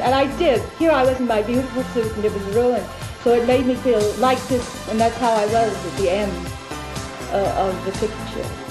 And I did. Here I was in my beautiful suit and it was ruined. So it made me feel like this, and that's how I was at the end uh, of the picture.